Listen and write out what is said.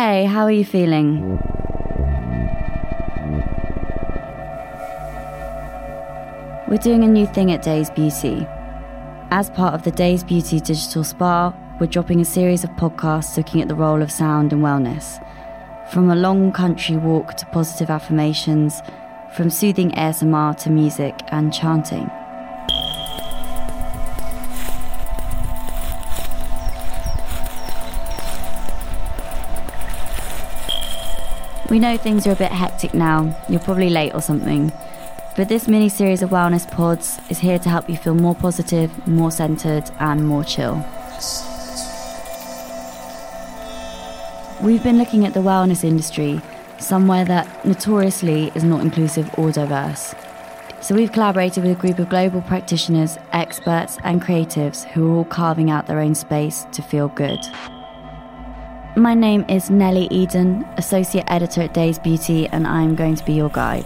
Hey, how are you feeling? We're doing a new thing at Dazed Beauty. As part of the Dazed Beauty Digital Spa, we're dropping a series of podcasts looking at the role of sound and wellness. From a long country walk to positive affirmations, from soothing ASMR to music and chanting. We know things are a bit hectic now, you're probably late or something. But this mini series of wellness pods is here to help you feel more positive, more centered, and more chill. We've been looking at the wellness industry, somewhere that notoriously is not inclusive or diverse. So we've collaborated with a group of global practitioners, experts, and creatives who are all carving out their own space to feel good. My name is Nellie Eden, Associate Editor at Dazed Beauty, and I'm going to be your guide.